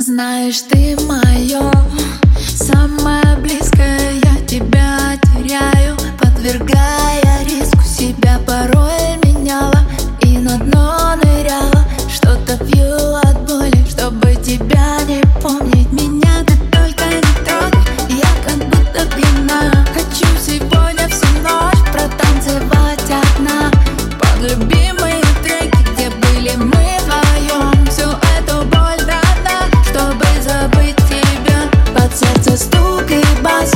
Знаешь, ты мое самое близкое, я тебя теряю, подвергая риску. Себя порой меняла и на дно ныряла, что-то пью от боли, чтобы тебя бас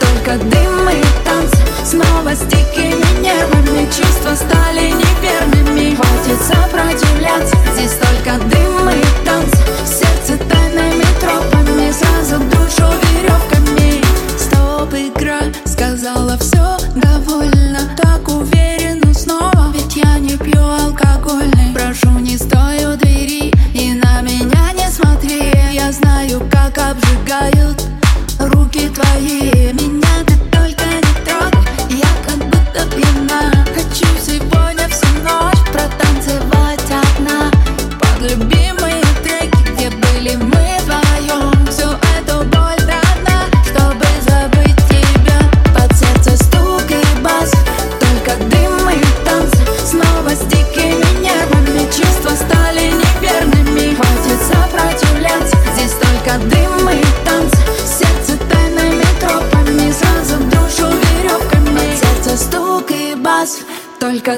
Только дым и танц. Снова с дикими нервами Чувства стали неверными. Хватит сопротивляться. Здесь только дым и танц. В сердце тайными тропами. Сразу душу веревками. Стоп, игра. Сказала все довольно. Так уверенно снова. Ведь я не пью алкогольный Прошу не стоп. твои. Только